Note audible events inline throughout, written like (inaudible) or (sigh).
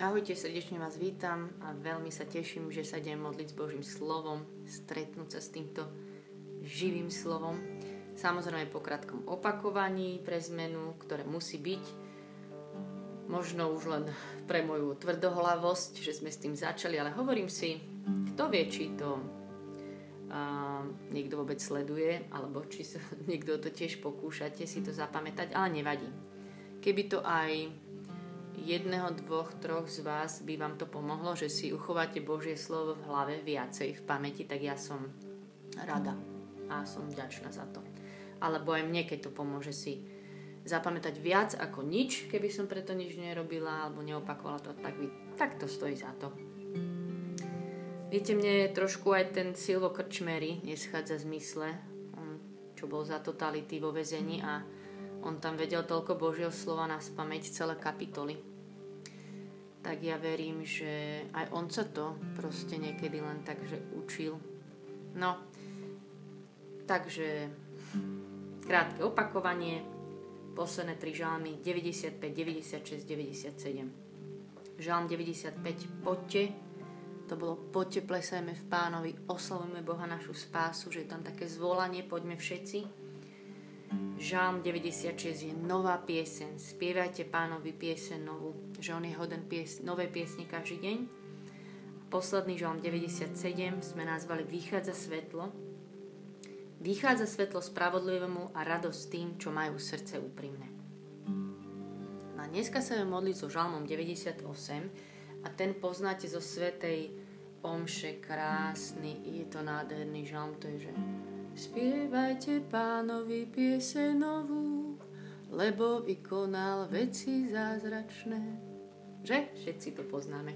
Ahojte, srdečne vás vítam a veľmi sa teším, že sa idem modliť s Božím slovom, stretnúť sa s týmto živým slovom. Samozrejme po krátkom opakovaní pre zmenu, ktoré musí byť. Možno už len pre moju tvrdohlavosť, že sme s tým začali, ale hovorím si, kto vie, či to uh, niekto vôbec sleduje, alebo či sa (laughs) niekto to tiež pokúšate si to zapamätať, ale nevadí. Keby to aj jedného, dvoch, troch z vás by vám to pomohlo, že si uchováte Božie slovo v hlave viacej v pamäti, tak ja som rada a som vďačná za to. Alebo aj mne, keď to pomôže si zapamätať viac ako nič, keby som preto nič nerobila alebo neopakovala to, tak, by, tak to stojí za to. Viete, mne trošku aj ten Silvo Krčmery neschádza z mysle, čo bol za totality vo vezení a on tam vedel toľko Božieho slova na spameť celé kapitoly tak ja verím, že aj on sa to proste niekedy len tak, že učil. No, takže krátke opakovanie, posledné tri žalmy 95, 96, 97. Žalm 95, poďte, to bolo poďte, plesajme v pánovi, oslavujme Boha našu spásu, že je tam také zvolanie, poďme všetci Žalm 96 je nová piesen. Spievajte pánovi piesen novú, že on je hoden pies, nové piesne každý deň. Posledný žalm 97 sme nazvali Vychádza svetlo. Vychádza svetlo spravodlivému a radosť tým, čo majú srdce úprimné. No a dneska sa budeme modliť so žalmom 98 a ten poznáte zo svetej omše krásny, je to nádherný žalm, to je, že Spievajte pánovi piese novú, lebo vykonal veci zázračné. Že? Všetci to poznáme.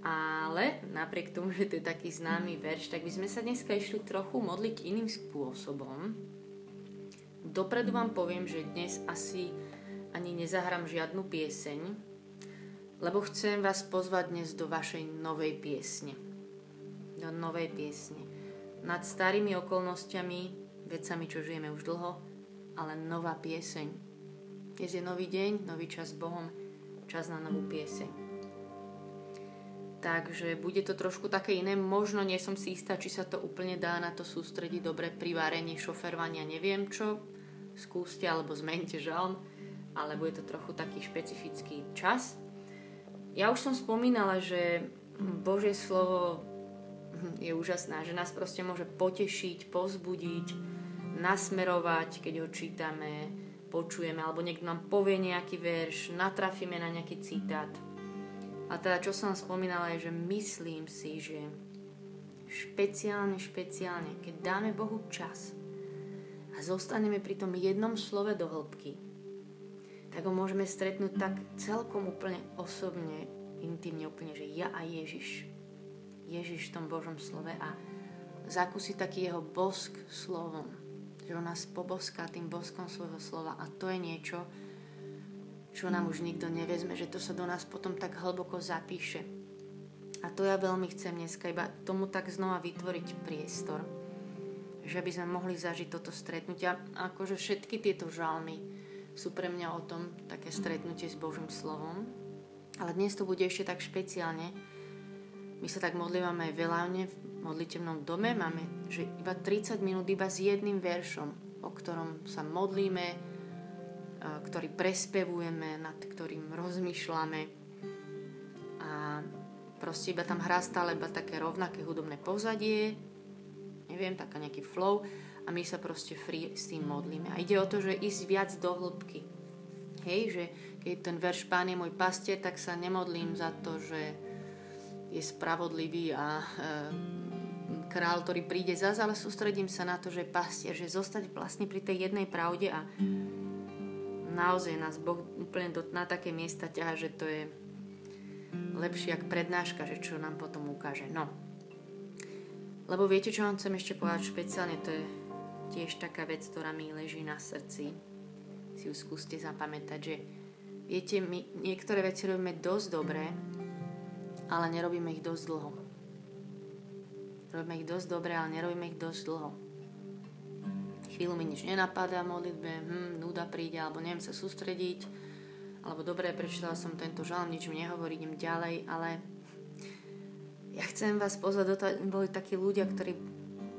Ale napriek tomu, že to je taký známy verš, tak by sme sa dneska išli trochu modliť iným spôsobom. Dopredu vám poviem, že dnes asi ani nezahrám žiadnu pieseň, lebo chcem vás pozvať dnes do vašej novej piesne. Do novej piesne nad starými okolnostiami, vecami, čo žijeme už dlho, ale nová pieseň. Dnes je nový deň, nový čas s Bohom, čas na novú pieseň. Takže bude to trošku také iné. Možno nie som si istá, či sa to úplne dá na to sústrediť dobre pri varení, šoferovania, neviem čo. Skúste alebo zmente žalm, ale bude to trochu taký špecifický čas. Ja už som spomínala, že Božie slovo je úžasná, že nás proste môže potešiť, pozbudiť, nasmerovať, keď ho čítame, počujeme, alebo niekto nám povie nejaký verš, natrafíme na nejaký citát. A teda, čo som spomínala, je, že myslím si, že špeciálne, špeciálne, keď dáme Bohu čas a zostaneme pri tom jednom slove do hĺbky, tak ho môžeme stretnúť tak celkom úplne osobne, intimne úplne, že ja a Ježiš Ježiš v tom Božom slove a zakúsiť taký jeho bosk slovom. Že on nás poboská tým boskom svojho slova a to je niečo, čo nám už nikto nevezme, že to sa do nás potom tak hlboko zapíše. A to ja veľmi chcem dneska iba tomu tak znova vytvoriť priestor, že by sme mohli zažiť toto stretnutie. A akože všetky tieto žalmy sú pre mňa o tom také stretnutie s Božím slovom. Ale dnes to bude ešte tak špeciálne, my sa tak modlívame aj veľávne v modlitevnom dome. Máme že iba 30 minút iba s jedným veršom, o ktorom sa modlíme, ktorý prespevujeme, nad ktorým rozmýšľame. A proste iba tam hrá stále iba také rovnaké hudobné pozadie, neviem, taká nejaký flow a my sa proste free s tým modlíme. A ide o to, že ísť viac do hĺbky. Hej, že keď ten verš Pán je môj pastier, tak sa nemodlím za to, že je spravodlivý a e, král, ktorý príde zase, ale sústredím sa na to, že pastier, že zostať vlastne pri tej jednej pravde a naozaj nás Boh úplne do, na také miesta ťaha, že to je lepšie ako prednáška, že čo nám potom ukáže. No. Lebo viete, čo vám chcem ešte povedať špeciálne, to je tiež taká vec, ktorá mi leží na srdci. Si ju skúste zapamätať, že viete, my niektoré veci robíme dosť dobre, ale nerobíme ich dosť dlho. Robíme ich dosť dobre, ale nerobíme ich dosť dlho. Chvíľu mi nič nenapadá modlitbe, hm, nuda príde, alebo neviem sa sústrediť alebo dobre, prečítala som tento žalm, nič mi nehovorí, idem ďalej, ale ja chcem vás pozvať, do toho, boli takí ľudia, ktorí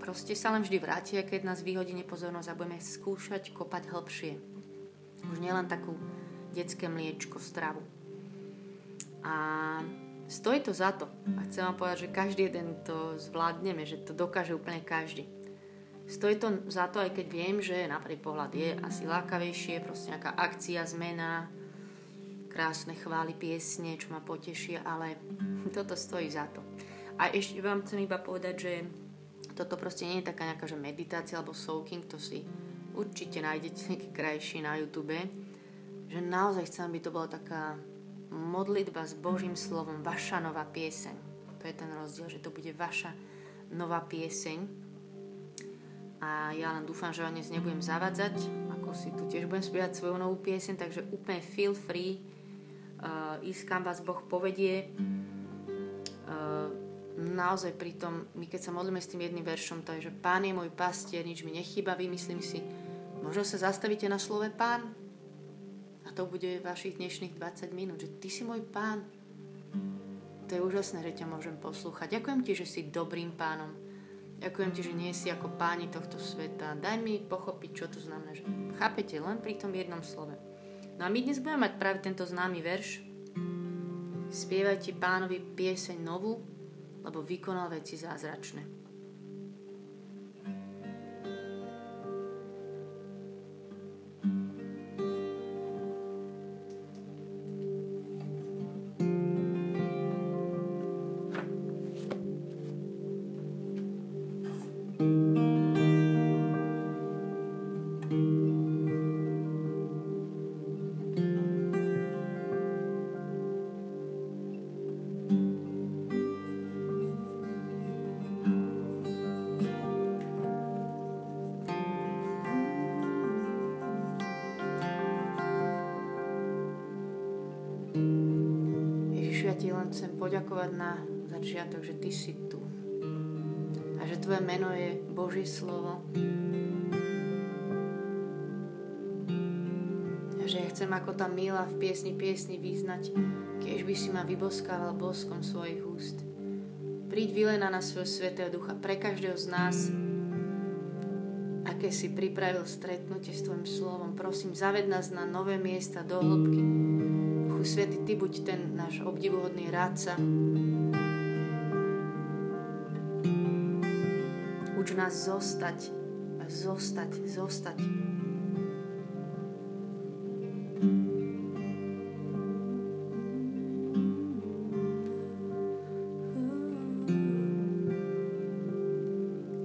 proste sa len vždy vrátia, keď nás vyhodí nepozornosť a budeme skúšať kopať hlbšie. Už nielen takú detské mliečko, stravu. A stojí to za to. A chcem vám povedať, že každý jeden to zvládneme, že to dokáže úplne každý. Stojí to za to, aj keď viem, že na prvý pohľad je asi lákavejšie, proste nejaká akcia, zmena, krásne chvály, piesne, čo ma potešia, ale (laughs) toto stojí za to. A ešte vám chcem iba povedať, že toto proste nie je taká nejaká že meditácia alebo soaking, to si určite nájdete (laughs) nejaký krajší na YouTube, že naozaj chcem, aby to bola taká modlitba s Božím slovom, vaša nová pieseň. To je ten rozdiel, že to bude vaša nová pieseň, a ja len dúfam, že vám dnes nebudem zavadzať, ako si tu tiež budem spievať svoju novú piesen, takže úplne feel free uh, ísť kam vás Boh povedie. Uh, naozaj pri tom, my keď sa modlíme s tým jedným veršom, to je, že Pán je môj pastier, nič mi nechýba, vymyslím si, možno sa zastavíte na slove Pán a to bude vašich dnešných 20 minút, že Ty si môj Pán. To je úžasné, že ťa môžem poslúchať. Ďakujem ti, že si dobrým pánom Ďakujem ti, že nie si ako páni tohto sveta. Daj mi pochopiť, čo to znamená. Že chápete, len pri tom jednom slove. No a my dnes budeme mať práve tento známy verš. Spievajte pánovi pieseň novú, lebo vykonal veci zázračné. Poďakovať na začiatok, že Ty si tu. A že Tvoje meno je Boží slovo. A že ja chcem ako tá mila v piesni piesni význať, keď by si ma vyboskával boskom svojich úst. Príď vylena na svojho svetého ducha pre každého z nás, aké si pripravil stretnutie s Tvojim slovom. Prosím, zaved nás na nové miesta do hĺbky, Duchu Svety, Ty buď ten náš obdivuhodný rádca. Uč nás zostať, zostať, zostať.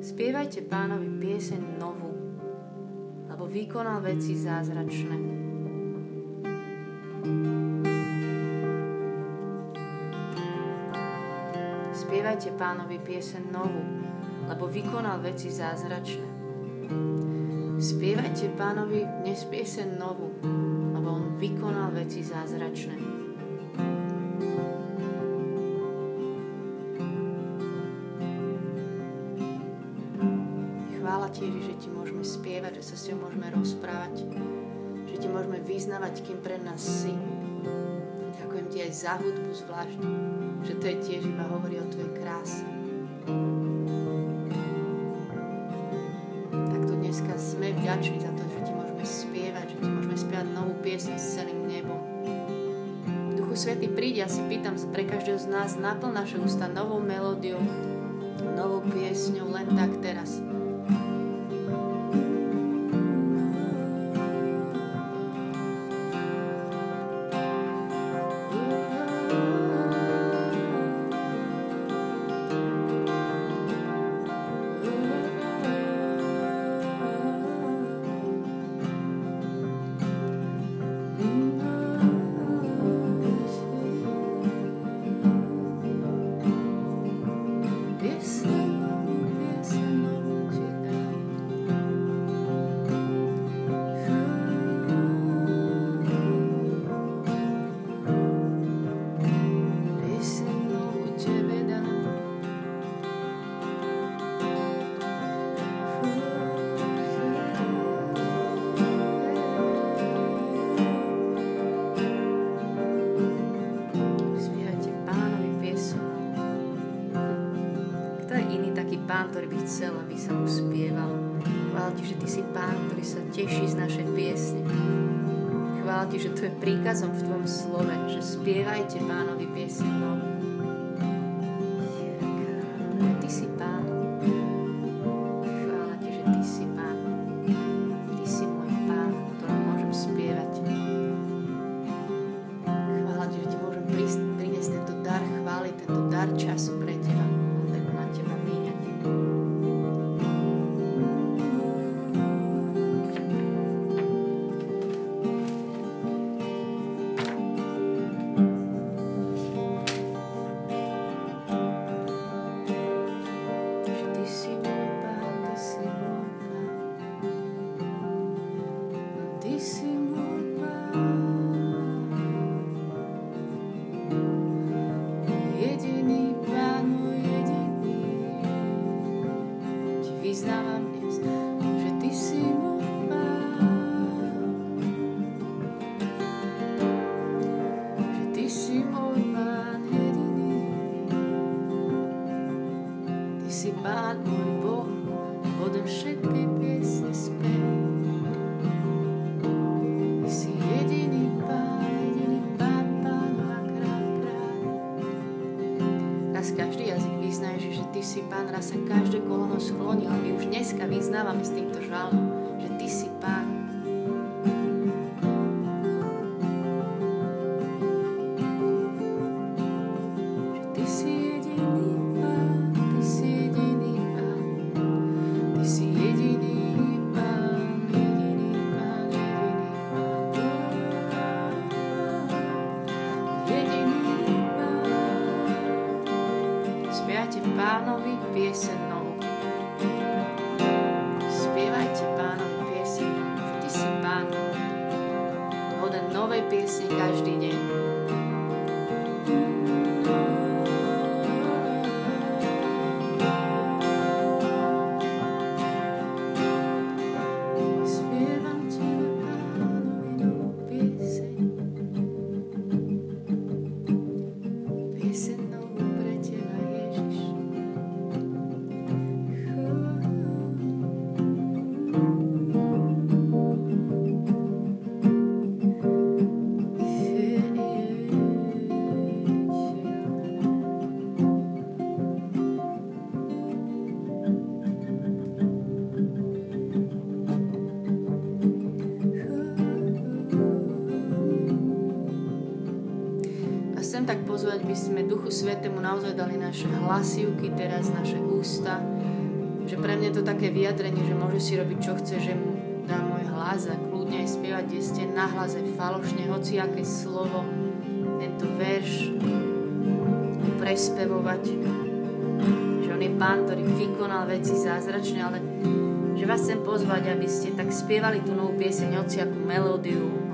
Spievajte pánovi pieseň novú, lebo vykonal veci zázračné. Spievajte pánovi piesen novú, lebo vykonal veci zázračné. Spievajte pánovi dnes piesen novú, lebo on vykonal veci zázračné. Chvála ti, že ti môžeme spievať, že sa s ňou môžeme rozprávať, že ti môžeme vyznavať, kým pre nás si. Ďakujem ti aj za hudbu zvlášť, že to je tiež iba hovorí o tvojej kráse. Tak tu dneska sme vďační za to, že ti môžeme spievať, že ti môžeme spievať novú piesň s celým nebom. Duchu Svety, príď, ja si pýtam pre každého z nás, naplň naše ústa novou melódiou, novou piesňou, len tak teraz. Chcel, aby sa mu spieval. Chvála Ti, že Ty si Pán, ktorý sa teší z našej piesne. Chvála Ti, že to je príkazom v Tvojom slove, že spievajte Pánovi piesne novú. Duchu Svetému naozaj dali naše hlasivky, teraz naše ústa. Že pre mňa je to také vyjadrenie, že môže si robiť čo chce, že mu dá môj hlas a kľudne aj spievať, kde ste nahlase falošne, hoci aké slovo, tento verš prespevovať. Že on je pán, ktorý vykonal veci zázračne, ale že vás chcem pozvať, aby ste tak spievali tú novú pieseň, hoci akú melódiu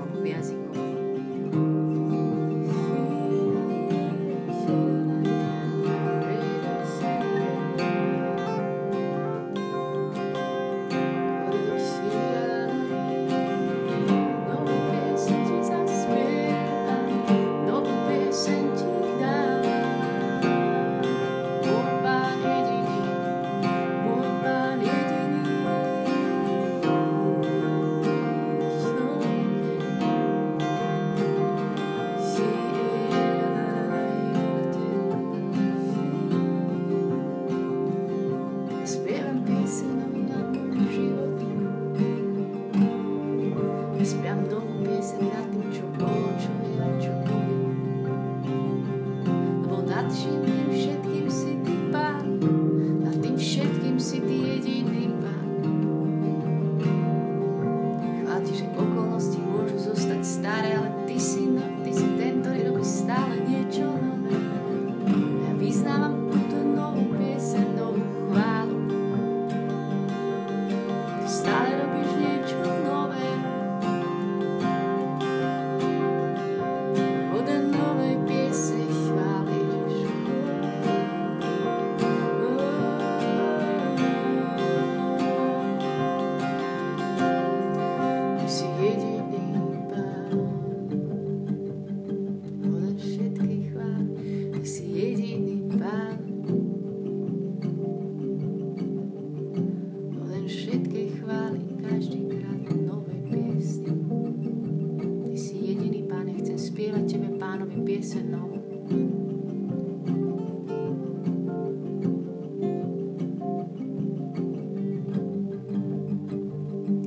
pánovi pieseň novú.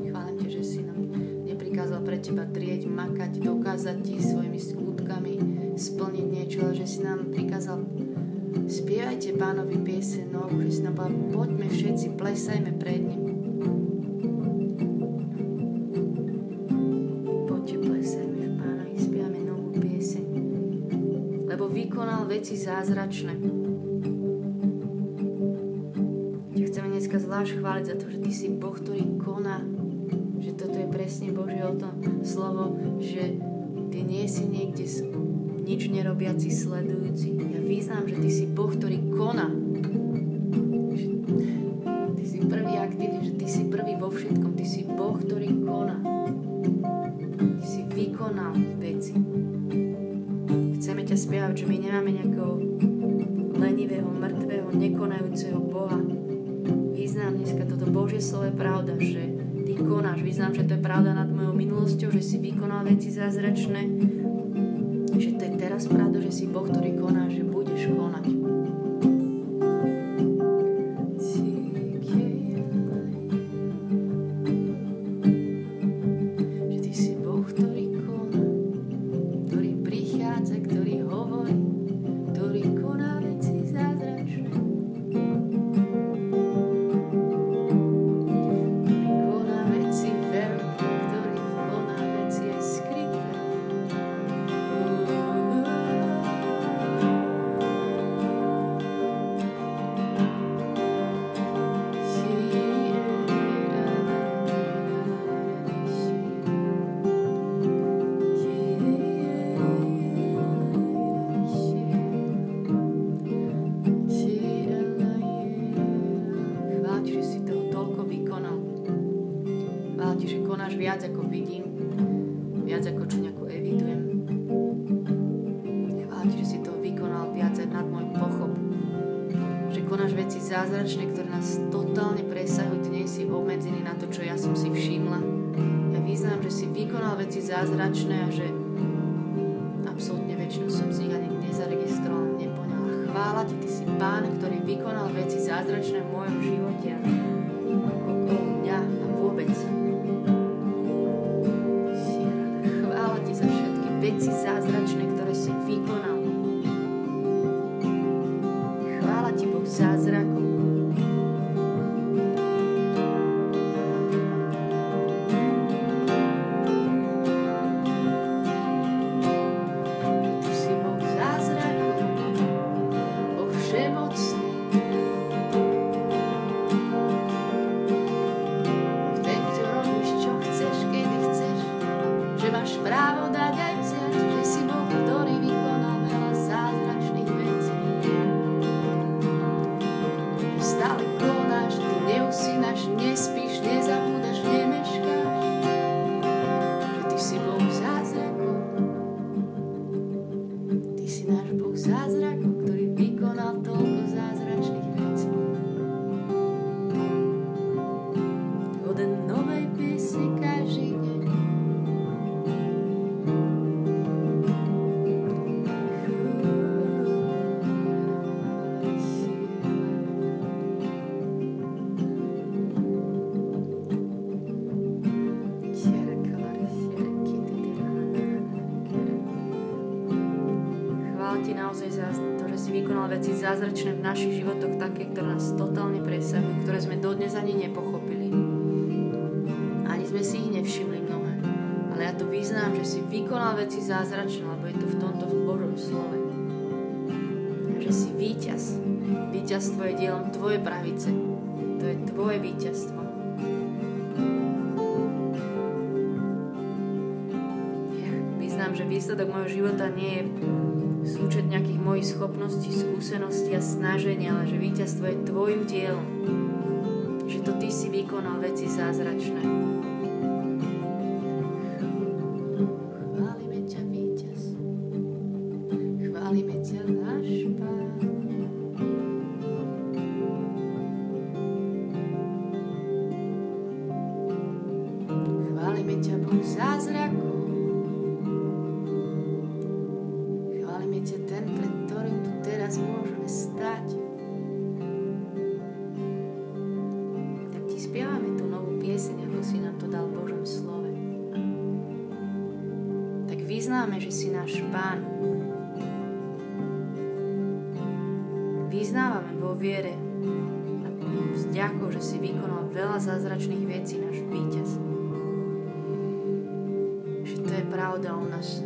Chválim ťa, že si nám neprikázal pre teba trieť, makať, dokázať ti svojimi skutkami splniť niečo, ale že si nám prikázal spievajte pánovi pieseň novú, že si nám povedal, poďme všetci, plesajme pred ním. Zázračné. Ťa chceme dneska zvlášť chváliť za to, že Ty si Boh, ktorý koná. Že toto je presne Božie o tom slovo, že Ty nie si niekde nič nerobiaci, sledujúci. Ja význam, že Ty si Boh, ktorý koná. My nemáme nejakého lenivého, mŕtvého, nekonajúceho Boha. Význam dneska toto Božie slovo je pravda, že ty konáš. Význam, že to je pravda nad mojou minulosťou, že si vykonal veci zázračné. Že to je teraz pravda, že si Boh, ktorý koná, že budeš konať. Pán, ktorý vykonal veci zázračné v mojom živote okolo mňa a vôbec. Zázračné, lebo je to v tomto v Božom slove. Že si víťaz. Víťazstvo je dielom tvojej pravice. To je tvoje víťazstvo. Ja vyznám, že výsledok môjho života nie je súčet nejakých mojich schopností, skúseností a snaženia, ale že víťazstvo je tvojim dielom. Že to ty si vykonal veci zázračné. Ako si nám to dal v Božom slove. Tak vyznáme, že si náš Pán. Vyznávame vo viere a s ďakou, že si vykonal veľa zázračných vecí, náš víťaz. Že to je pravda o nás,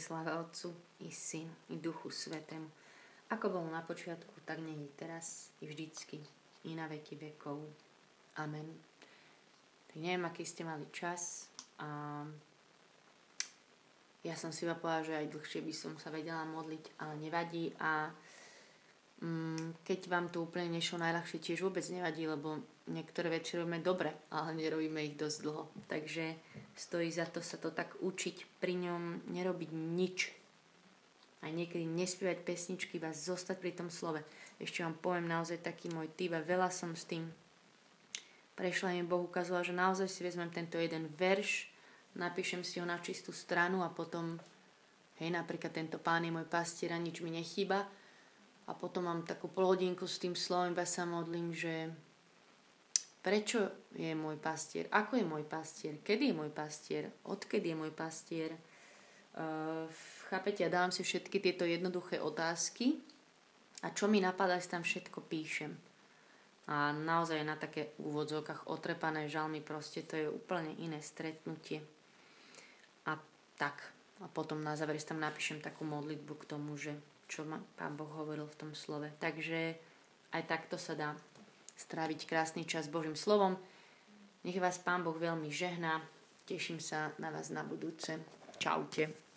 sláva Otcu i Syn i Duchu Svetému. Ako bol na počiatku, tak nech je teraz i vždycky i na veky vekov. Amen. Tak neviem, aký ste mali čas. A ja som si iba povedala, že aj dlhšie by som sa vedela modliť, ale nevadí. A mm, keď vám to úplne nešlo najľahšie, tiež vôbec nevadí, lebo niektoré veci robíme dobre, ale nerobíme ich dosť dlho. Takže stojí za to sa to tak učiť, pri ňom nerobiť nič. Aj niekedy nespievať pesničky, iba zostať pri tom slove. Ešte vám poviem naozaj taký môj typ a veľa som s tým prešla mi Boh ukazoval, že naozaj si vezmem tento jeden verš, napíšem si ho na čistú stranu a potom, hej, napríklad tento pán je môj pastier a nič mi nechýba a potom mám takú polhodinku s tým slovom, iba sa modlím, že prečo je môj pastier, ako je môj pastier, kedy je môj pastier, odkedy je môj pastier. Uh, chápete, ja dávam si všetky tieto jednoduché otázky a čo mi napadá, si tam všetko píšem. A naozaj na také úvodzovkách otrepané žalmy, proste to je úplne iné stretnutie. A tak, a potom na záver si tam napíšem takú modlitbu k tomu, že čo ma Pán Boh hovoril v tom slove. Takže aj takto sa dá stráviť krásny čas Božím slovom. Nech vás Pán Boh veľmi žehná. Teším sa na vás na budúce. Čaute.